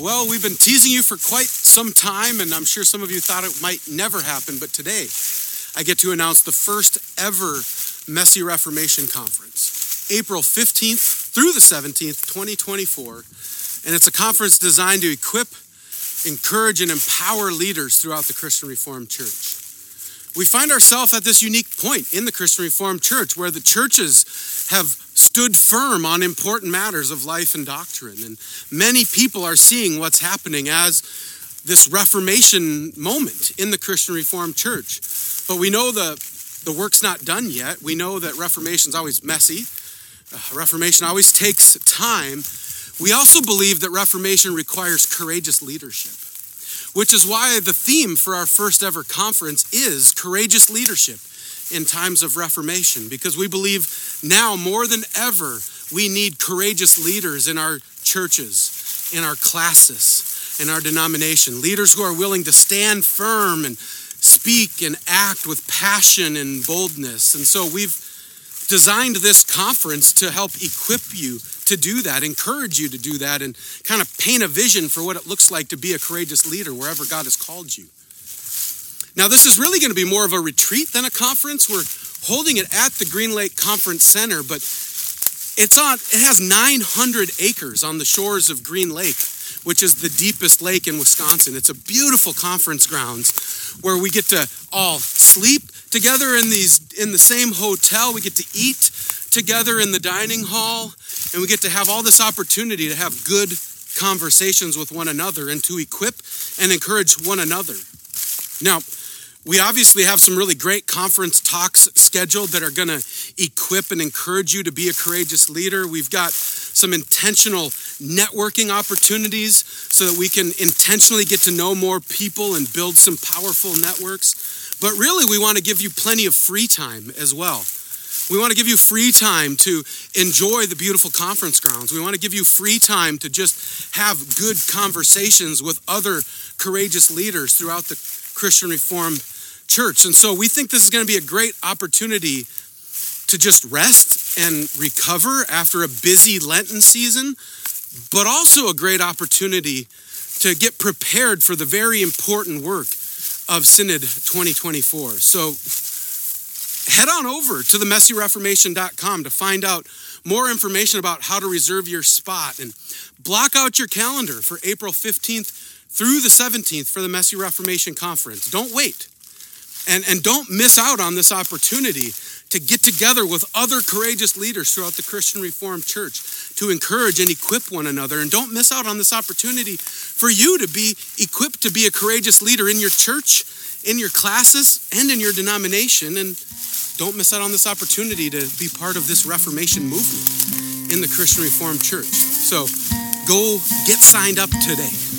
Well, we've been teasing you for quite some time, and I'm sure some of you thought it might never happen, but today I get to announce the first ever Messy Reformation Conference, April 15th through the 17th, 2024. And it's a conference designed to equip, encourage, and empower leaders throughout the Christian Reformed Church. We find ourselves at this unique point in the Christian Reformed Church where the churches have stood firm on important matters of life and doctrine. And many people are seeing what's happening as this Reformation moment in the Christian Reformed Church. But we know the, the work's not done yet. We know that Reformation's always messy. Uh, Reformation always takes time. We also believe that Reformation requires courageous leadership, which is why the theme for our first ever conference is courageous leadership in times of Reformation because we believe now more than ever we need courageous leaders in our churches, in our classes, in our denomination. Leaders who are willing to stand firm and speak and act with passion and boldness. And so we've designed this conference to help equip you to do that, encourage you to do that, and kind of paint a vision for what it looks like to be a courageous leader wherever God has called you. Now, this is really going to be more of a retreat than a conference. We're holding it at the Green Lake Conference Center, but it's on it has 900 acres on the shores of Green Lake, which is the deepest lake in Wisconsin. It's a beautiful conference grounds where we get to all sleep together in these in the same hotel. We get to eat together in the dining hall, and we get to have all this opportunity to have good conversations with one another and to equip and encourage one another. Now, we obviously have some really great conference talks scheduled that are going to equip and encourage you to be a courageous leader. We've got some intentional networking opportunities so that we can intentionally get to know more people and build some powerful networks. But really, we want to give you plenty of free time as well. We want to give you free time to enjoy the beautiful conference grounds. We want to give you free time to just have good conversations with other courageous leaders throughout the Christian Reformed Church. And so we think this is going to be a great opportunity to just rest and recover after a busy Lenten season, but also a great opportunity to get prepared for the very important work of Synod 2024. So head on over to the messyreformation.com to find out more information about how to reserve your spot and block out your calendar for April 15th through the 17th for the Messy Reformation Conference. Don't wait. And, and don't miss out on this opportunity to get together with other courageous leaders throughout the Christian Reformed Church to encourage and equip one another. And don't miss out on this opportunity for you to be equipped to be a courageous leader in your church, in your classes, and in your denomination. And don't miss out on this opportunity to be part of this Reformation movement in the Christian Reformed Church. So go get signed up today.